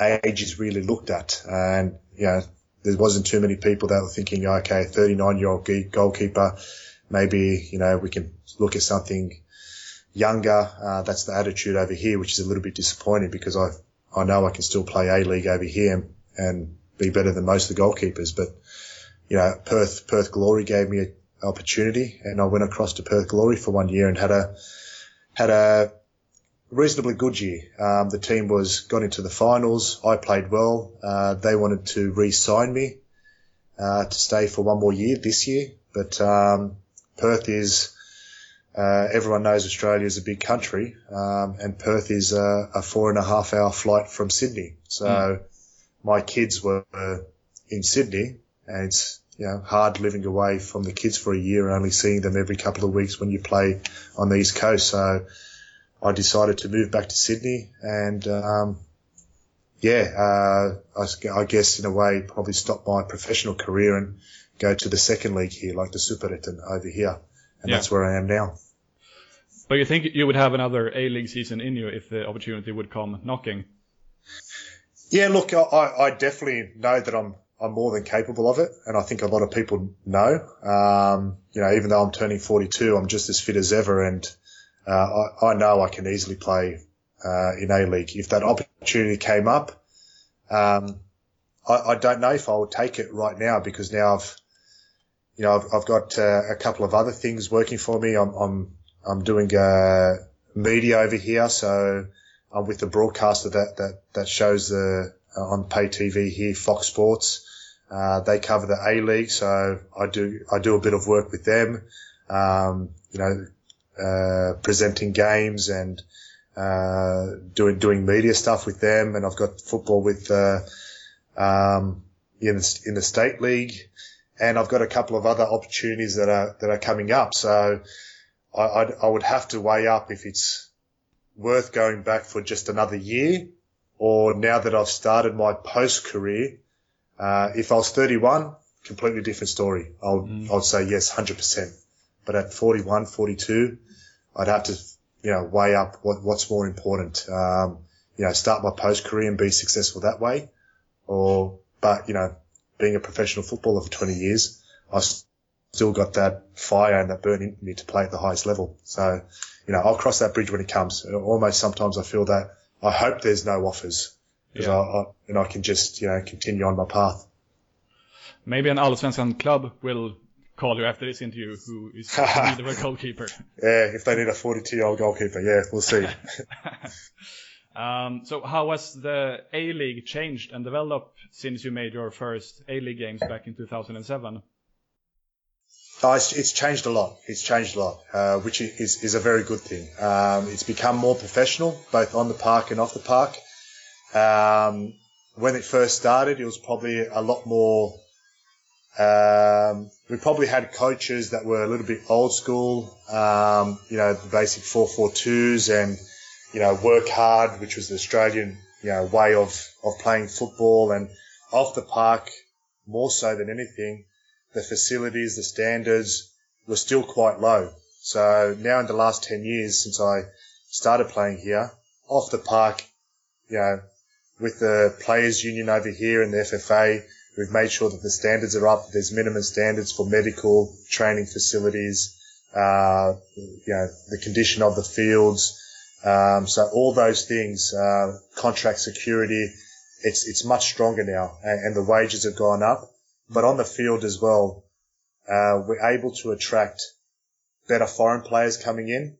age is really looked at. And, you know, there wasn't too many people that were thinking, okay, 39 year old goalkeeper, maybe, you know, we can look at something younger. Uh, that's the attitude over here, which is a little bit disappointing because I I know I can still play A League over here and, and be better than most of the goalkeepers. But you know, Perth Perth Glory gave me an opportunity, and I went across to Perth Glory for one year and had a had a reasonably good year. Um, the team was got into the finals. I played well. Uh, they wanted to re-sign me uh, to stay for one more year this year, but um, Perth is uh, everyone knows Australia is a big country, um, and Perth is a, a, four and a half hour flight from Sydney. So mm. my kids were in Sydney, and it's you know hard living away from the kids for a year, and only seeing them every couple of weeks when you play on the east coast. So I decided to move back to Sydney, and um, yeah, uh, I, I, guess in a way probably stop my professional career and go to the second league here, like the Superettan over here, and yeah. that's where I am now. But you think you would have another A League season in you if the opportunity would come knocking? Yeah, look, I, I definitely know that I'm I'm more than capable of it, and I think a lot of people know. Um, you know, even though I'm turning 42, I'm just as fit as ever, and uh, I, I, know I can easily play uh, in A League if that opportunity came up. Um, I, I, don't know if I would take it right now because now I've, you know, I've, I've got uh, a couple of other things working for me. I'm I'm, I'm doing uh, media over here, so I'm with the broadcaster that that that shows the uh, on pay TV here, Fox Sports. Uh, they cover the A League, so I do I do a bit of work with them. Um, you know, uh, presenting games and uh, doing doing media stuff with them, and I've got football with uh, um, in the, in the state league, and I've got a couple of other opportunities that are that are coming up. So I, I'd, I would have to weigh up if it's worth going back for just another year, or now that I've started my post career uh, if I was 31, completely different story. I would, mm. I would say yes, 100%. But at 41, 42, I'd have to, you know, weigh up what, what's more important. Um, you know, start my post career and be successful that way. Or, but, you know, being a professional footballer for 20 years, I still got that fire and that burn in me to play at the highest level. So, you know, I'll cross that bridge when it comes. Almost sometimes I feel that I hope there's no offers because yeah. I, I, and I can just you know continue on my path. Maybe an Allsvenskan club will call you after this interview who is in need of a goalkeeper. Yeah, if they need a 42 year old goalkeeper, yeah, we'll see. um, so how has the A League changed and developed since you made your first A League games back in 2007? Oh, it's, it's, changed a lot. It's changed a lot, uh, which is, is a very good thing. Um, it's become more professional, both on the park and off the park. Um, when it first started, it was probably a lot more. Um, we probably had coaches that were a little bit old school, um, you know, the basic 4-4-2s and, you know, work hard, which was the Australian, you know, way of, of playing football and off the park more so than anything. The facilities, the standards were still quite low. So now in the last 10 years since I started playing here, off the park, you know, with the players union over here and the FFA. We've made sure that the standards are up. There's minimum standards for medical training facilities, uh, you know, the condition of the fields. Um, so all those things, uh, contract security, it's, it's much stronger now and, and, the wages have gone up. But on the field as well, uh, we're able to attract better foreign players coming in.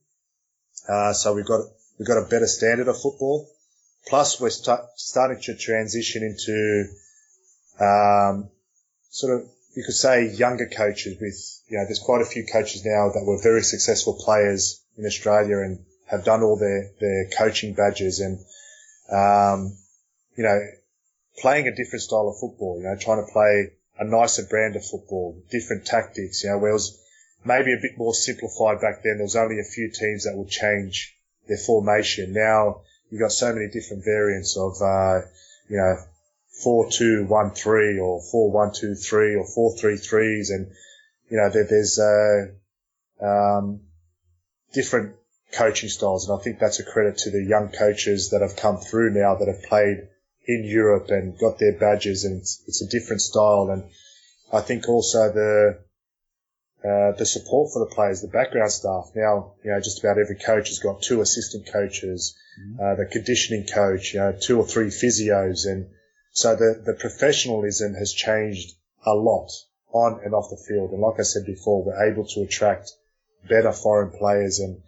Uh, so we've got, we've got a better standard of football. Plus, we're start, starting to transition into um, sort of you could say younger coaches. With you know, there's quite a few coaches now that were very successful players in Australia and have done all their their coaching badges and um, you know playing a different style of football. You know, trying to play a nicer brand of football, different tactics. You know, where it was maybe a bit more simplified back then. There was only a few teams that would change their formation. Now you've got so many different variants of, uh, you know, four two one three or four one two three or four three threes, and you know there, there's uh, um, different coaching styles, and I think that's a credit to the young coaches that have come through now that have played in Europe and got their badges, and it's, it's a different style, and I think also the uh, the support for the players, the background staff. Now, you know, just about every coach has got two assistant coaches, mm-hmm. uh, the conditioning coach, you know, two or three physios. And so the, the professionalism has changed a lot on and off the field. And like I said before, we're able to attract better foreign players and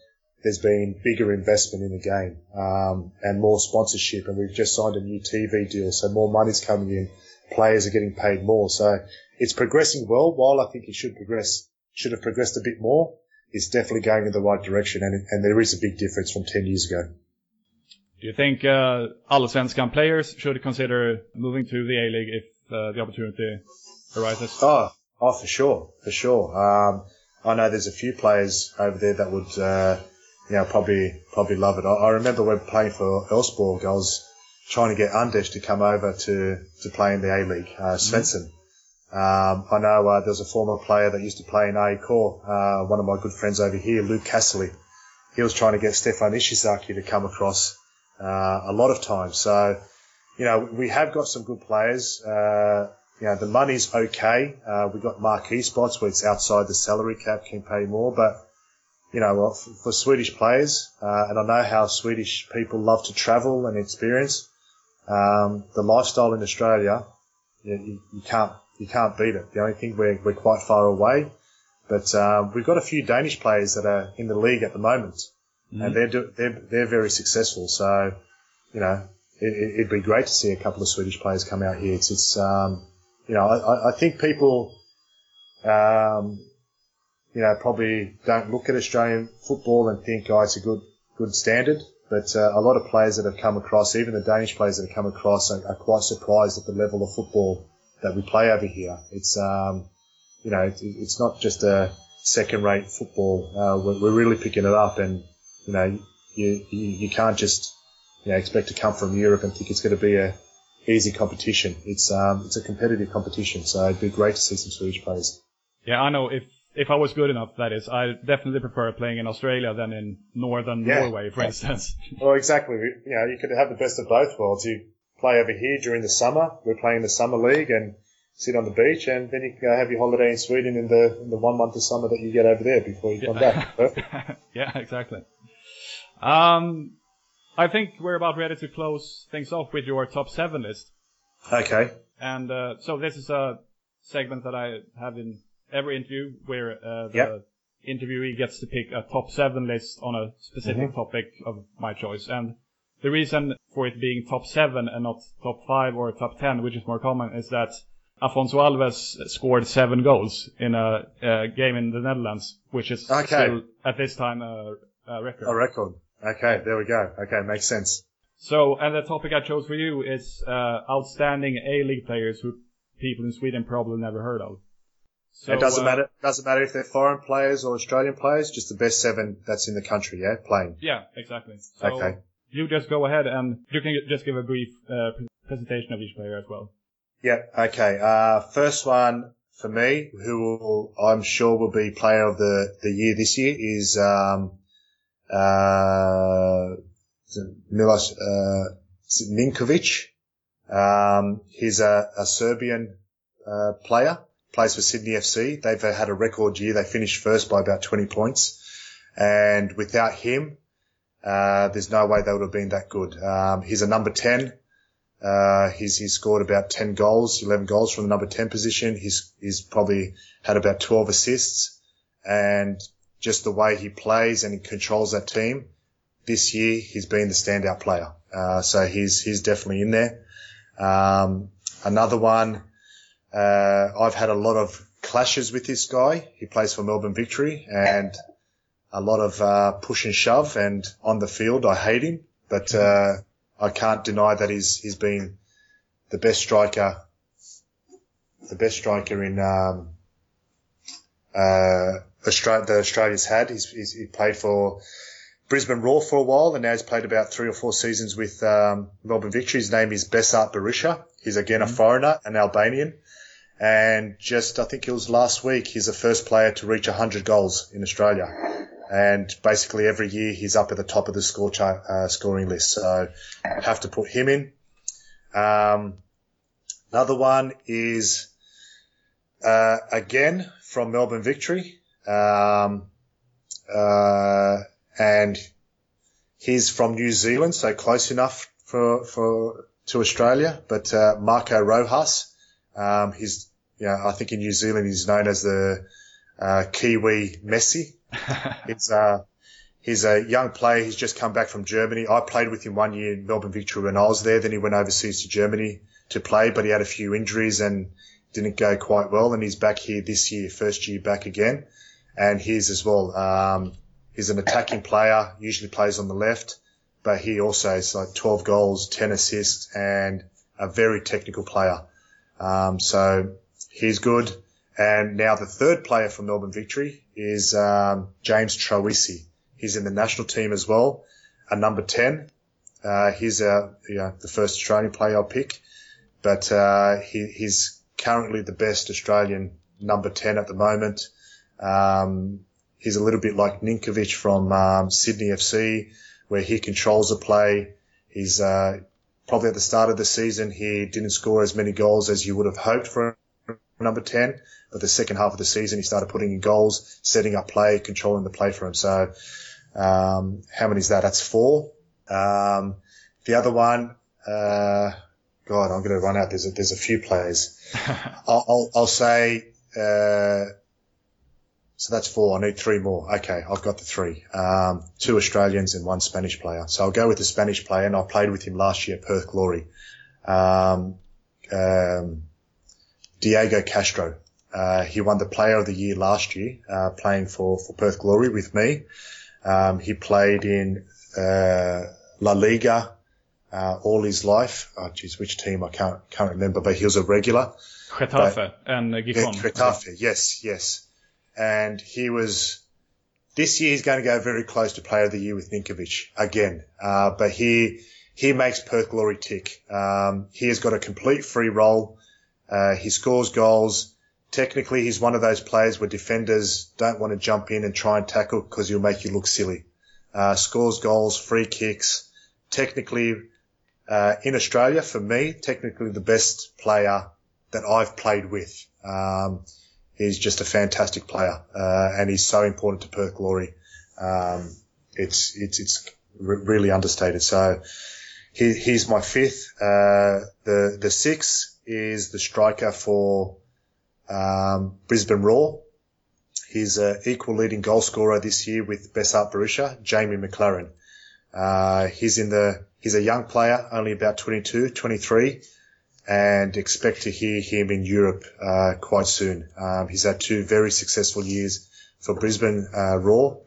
there's been bigger investment in the game, um, and more sponsorship. And we've just signed a new TV deal. So more money's coming in. Players are getting paid more. So it's progressing well. While I think it should progress should have progressed a bit more. It's definitely going in the right direction, and, and there is a big difference from 10 years ago. Do you think uh, Allsvenskan players should consider moving to the A-League if uh, the opportunity arises? Oh, oh, for sure, for sure. Um, I know there's a few players over there that would, uh, know, probably probably love it. I, I remember when playing for Elfsborg, I was trying to get Anders to come over to, to play in the A League, uh, Svensson. Um, I know uh, there's a former player that used to play in AIK, uh, one of my good friends over here, Luke Castley. He was trying to get Stefan Ishizaki to come across uh, a lot of times. So, you know, we have got some good players. Uh, you know, the money's okay. Uh, we've got marquee spots where it's outside the salary cap, can pay more, but you know, for, for Swedish players, uh, and I know how Swedish people love to travel and experience. Um, the lifestyle in Australia, you, you, you, can't you can't beat it. The only thing we're we're quite far away, but um, we've got a few Danish players that are in the league at the moment, mm-hmm. and they're do, they're they're very successful. So, you know, it, would be great to see a couple of Swedish players come out here. It's it's um, you know, I, I think people um, you know, probably don't look at Australian football and think, oh, it's a good, good standard. But uh, a lot of players that have come across, even the Danish players that have come across, are, are quite surprised at the level of football that we play over here. It's, um, you know, it, it's not just a second-rate football. Uh, we're, we're, really picking it up, and you know, you, you, you can't just you know expect to come from Europe and think it's going to be a easy competition. It's um, it's a competitive competition, so it'd be great to see some Swedish players. Yeah, I know if if I was good enough, that is, I definitely prefer playing in Australia than in northern yeah. Norway, for instance. well, exactly. You know, you could have the best of both worlds. You play over here during the summer. We're playing the summer league and sit on the beach, and then you can go have your holiday in Sweden in the in the one month of summer that you get over there before you come back. yeah, exactly. Um, I think we're about ready to close things off with your top seven list. Okay. And uh, so this is a segment that I have in every interview where uh, the yep. interviewee gets to pick a top seven list on a specific mm-hmm. topic of my choice. And the reason for it being top seven and not top five or top ten, which is more common, is that Afonso Alves scored seven goals in a, a game in the Netherlands, which is okay. still at this time a, a record. A record. Okay, there we go. Okay, makes sense. So, and the topic I chose for you is uh, outstanding A League players who people in Sweden probably never heard of. So, it doesn't uh, matter. Doesn't matter if they're foreign players or Australian players. Just the best seven that's in the country. Yeah, playing. Yeah, exactly. So okay. You just go ahead and you can just give a brief uh, presentation of each player as well. Yeah. Okay. Uh, first one for me, who will, I'm sure will be player of the, the year this year, is um, uh, Milos uh, Ninkovic. Um, he's a, a Serbian uh, player plays for Sydney FC. They've had a record year. They finished first by about 20 points. And without him, uh, there's no way they would have been that good. Um, he's a number 10. Uh, he's, he's scored about 10 goals, 11 goals from the number 10 position. He's, he's probably had about 12 assists and just the way he plays and he controls that team this year, he's been the standout player. Uh, so he's, he's definitely in there. Um, another one, uh, I've had a lot of clashes with this guy. He plays for Melbourne Victory and a lot of uh, push and shove. And on the field, I hate him, but uh, I can't deny that he's he's been the best striker, the best striker in um, uh, Australia that Australia's had. He's, he's, he played for Brisbane Roar for a while, and now he's played about three or four seasons with um, Melbourne Victory. His name is Besart Berisha. He's again mm-hmm. a foreigner, an Albanian. And just, I think it was last week, he's the first player to reach 100 goals in Australia. And basically every year he's up at the top of the score chart, uh, scoring list. So have to put him in. Um, another one is, uh, again from Melbourne Victory. Um, uh, and he's from New Zealand, so close enough for, for, to Australia, but, uh, Marco Rojas. Um, he's yeah, I think in New Zealand he's known as the uh, Kiwi Messi. it's uh, he's a young player. He's just come back from Germany. I played with him one year in Melbourne Victory when I was there. Then he went overseas to Germany to play, but he had a few injuries and didn't go quite well. And he's back here this year, first year back again. And he's as well. Um, he's an attacking player. Usually plays on the left, but he also has like 12 goals, 10 assists, and a very technical player. Um, so He's good. And now the third player for Melbourne Victory is um, James Troisi. He's in the national team as well, a number 10. Uh, he's uh, you know, the first Australian player I'll pick, but uh, he, he's currently the best Australian number 10 at the moment. Um, he's a little bit like Ninkovic from um, Sydney FC, where he controls the play. He's uh, probably at the start of the season he didn't score as many goals as you would have hoped for number 10, but the second half of the season he started putting in goals, setting up play, controlling the play for him. So um, how many is that? That's four. Um, the other one, uh, God, I'm going to run out. There's a, there's a few players. I'll, I'll, I'll say, uh, so that's four. I need three more. Okay, I've got the three. Um, two Australians and one Spanish player. So I'll go with the Spanish player, and I played with him last year at Perth Glory. Um, um, Diego Castro. Uh, he won the Player of the Year last year, uh, playing for, for Perth Glory with me. Um, he played in uh, La Liga uh, all his life. Oh, geez, which team I can't can't remember, but he was a regular. Getafe but, and Gijón. Getafe, yes, yes and he was this year he's going to go very close to Player of the Year with Ninkovic again. Uh, but he he makes Perth Glory tick. Um, he has got a complete free role. Uh, he scores goals. Technically, he's one of those players where defenders don't want to jump in and try and tackle because he'll make you look silly. Uh, scores goals, free kicks. Technically, uh, in Australia, for me, technically the best player that I've played with. Um, he's just a fantastic player, uh, and he's so important to Perth Glory. Um, it's it's it's really understated. So he, he's my fifth. Uh, the the sixth is the striker for um, Brisbane Roar. He's an equal leading goal scorer this year with Besart Berisha, Jamie McLaren. Uh, he's in the he's a young player, only about 22, 23 and expect to hear him in Europe uh, quite soon. Um, he's had two very successful years for Brisbane uh, Roar,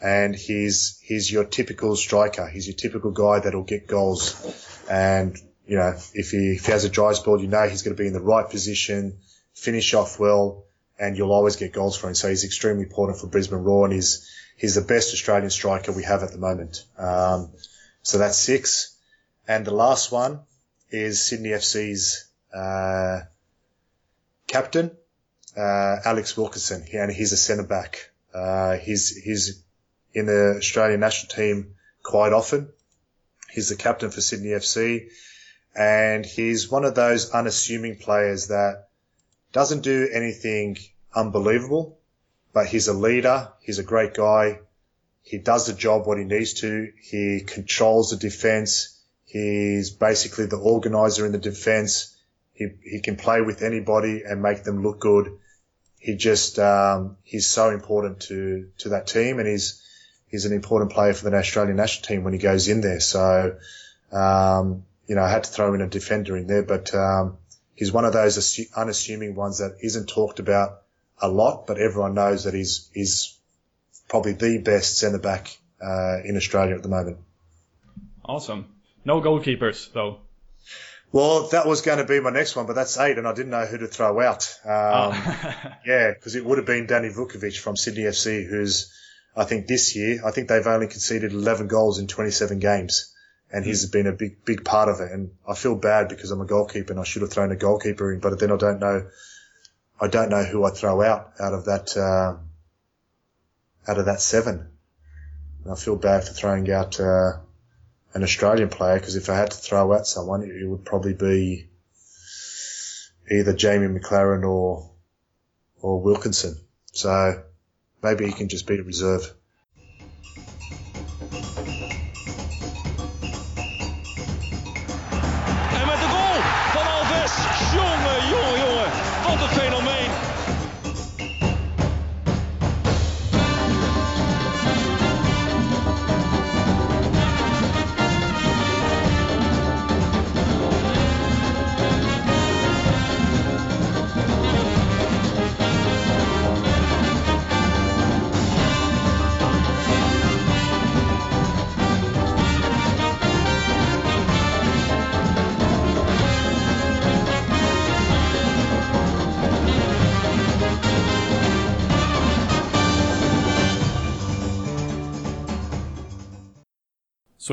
and he's he's your typical striker. He's your typical guy that'll get goals, and you know if he if he has a dry spell, you know he's going to be in the right position, finish off well, and you'll always get goals for him. So he's extremely important for Brisbane Roar, and he's he's the best Australian striker we have at the moment. Um, so that's six, and the last one is Sydney FC's uh, captain, uh, Alex Wilkinson, and he's a centre back. Uh, he's he's in the Australian national team quite often. He's the captain for Sydney FC, and he's one of those unassuming players that doesn't do anything unbelievable, but he's a leader. He's a great guy. He does the job what he needs to. He controls the defense He's basically the organizer in the defense. He, he can play with anybody and make them look good. He just, um, he's so important to, to that team and he's, he's an important player for the Australian national team when he goes in there. So, um, you know, I had to throw in a defender in there, but, um, he's one of those assu- unassuming ones that isn't talked about a lot, but everyone knows that he's, he's probably the best centre back, uh, in Australia at the moment. Awesome. No goalkeepers, though. Well, that was going to be my next one, but that's eight, and I didn't know who to throw out. Um, oh. yeah, because it would have been Danny Vukovic from Sydney FC, who's, I think this year, I think they've only conceded 11 goals in 27 games, and mm. he's been a big, big part of it. And I feel bad because I'm a goalkeeper and I should have thrown a goalkeeper in, but then I don't know, I don't know who I throw out out of that, uh, out of that seven. And I feel bad for throwing out, uh, an Australian player because if I had to throw out someone, it would probably be either Jamie McLaren or or Wilkinson. So maybe he can just be a reserve.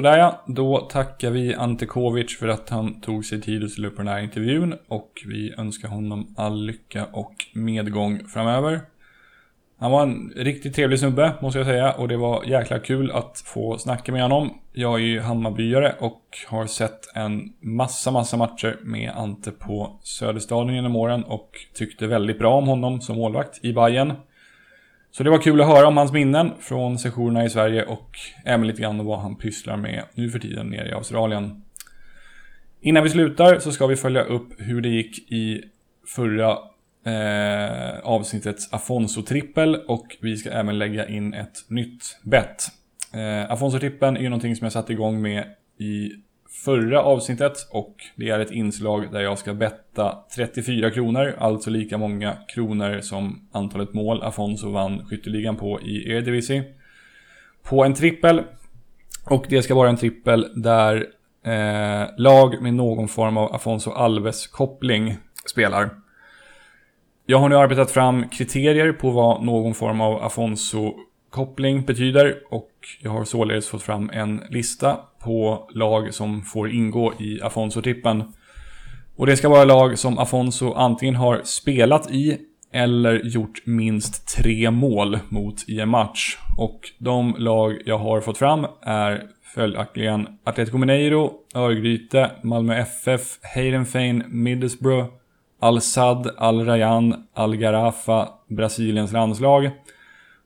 Sådär ja, då tackar vi Ante Kovic för att han tog sig tid att ställa upp på den här intervjun och vi önskar honom all lycka och medgång framöver. Han var en riktigt trevlig snubbe, måste jag säga, och det var jäkla kul att få snacka med honom. Jag är ju Hammarbyare och har sett en massa, massa matcher med Ante på Söderstadion genom åren och tyckte väldigt bra om honom som målvakt i Bayern. Så det var kul att höra om hans minnen från sessionerna i Sverige och även lite grann om vad han pysslar med nu för tiden nere i Australien. Innan vi slutar så ska vi följa upp hur det gick i förra eh, avsnittets Afonso-trippel och vi ska även lägga in ett nytt bett. Eh, Afonso-trippeln är ju någonting som jag satte igång med i förra avsnittet och det är ett inslag där jag ska betta 34 kronor, alltså lika många kronor som antalet mål Afonso vann skytteligan på i Eredivisie. På en trippel. Och det ska vara en trippel där eh, lag med någon form av Afonso Alves-koppling spelar. Jag har nu arbetat fram kriterier på vad någon form av Afonso-koppling betyder och jag har således fått fram en lista på lag som får ingå i Afonso-trippen. Och det ska vara lag som Afonso antingen har spelat i eller gjort minst tre mål mot i en match. Och de lag jag har fått fram är följaktligen Atletico Mineiro, Örgryte, Malmö FF, Heidenfein, Middlesbrough, Al-Sad, Al-Rayan, Al-Garafa, Brasiliens landslag.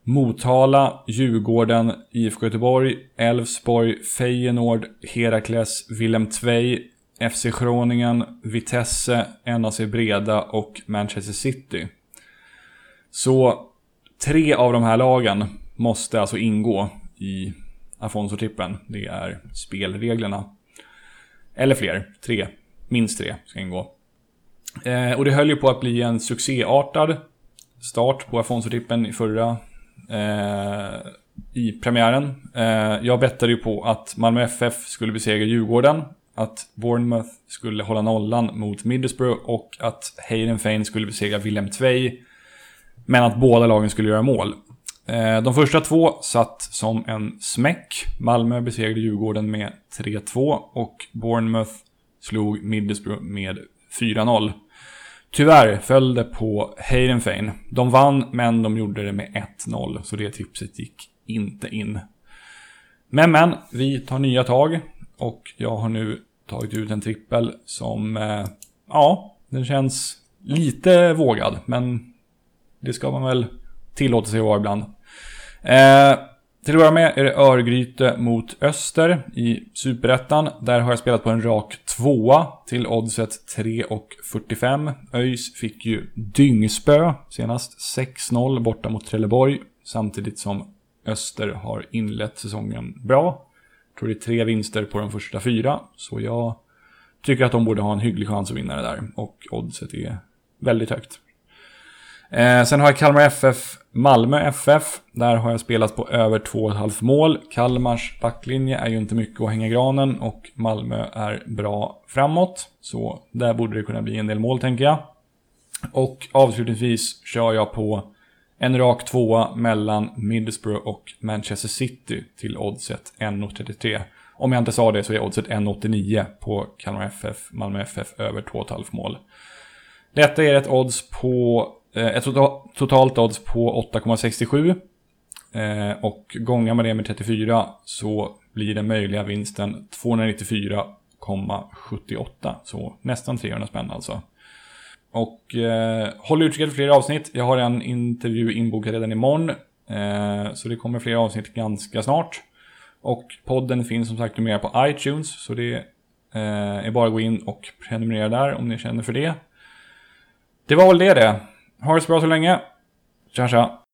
Motala, Djurgården, IFK Göteborg, Elfsborg, Feyenoord, Herakles, Willem Tvei, FC Groningen, Vitesse, NAC Breda och Manchester City. Så tre av de här lagen måste alltså ingå i Afonso-trippen. Det är spelreglerna. Eller fler, tre. Minst tre ska ingå. Eh, och det höll ju på att bli en succéartad start på Afonso-trippen i förra eh, i premiären. Eh, jag bettade ju på att Malmö FF skulle besegra Djurgården, att Bournemouth skulle hålla nollan mot Middlesbrough och att Hayden Fane skulle besegra Willem Tvei. Men att båda lagen skulle göra mål. Eh, de första två satt som en smäck. Malmö besegrade Djurgården med 3-2 och Bournemouth slog Middlesbrough med 4-0. Tyvärr föll det på Heidenfein. De vann, men de gjorde det med 1-0, så det tipset gick inte in. Men, men, vi tar nya tag och jag har nu tagit ut en trippel som, eh, ja, den känns lite vågad, men det ska man väl tillåta sig att vara ibland. Eh, till att börja med är det Örgryte mot Öster i Superettan. Där har jag spelat på en rak tvåa till oddset 3,45. ÖIS fick ju dyngspö senast 6-0 borta mot Trelleborg. Samtidigt som Öster har inlett säsongen bra. Jag tror det är tre vinster på de första fyra. Så jag tycker att de borde ha en hygglig chans att vinna det där. Och oddset är väldigt högt. Eh, sen har jag Kalmar FF, Malmö FF. Där har jag spelat på över 2,5 mål. Kalmars backlinje är ju inte mycket att hänga granen och Malmö är bra framåt. Så där borde det kunna bli en del mål tänker jag. Och avslutningsvis kör jag på en rak tvåa mellan Middlesbrough och Manchester City till oddset 1,33. Om jag inte sa det så är oddset 1,89 på Kalmar FF, Malmö FF över 2,5 mål. Detta är ett odds på Eh, ett tota- totalt odds på 8,67. Eh, och gångar man det med 34 så blir den möjliga vinsten 294,78. Så nästan 300 spänn alltså. Och eh, håll utkik efter fler avsnitt. Jag har en intervju inbokad redan imorgon. Eh, så det kommer fler avsnitt ganska snart. Och podden finns som sagt numera på iTunes. Så det eh, är bara att gå in och prenumerera där om ni känner för det. Det var väl det det. Ha det så bra så länge. Tja tja.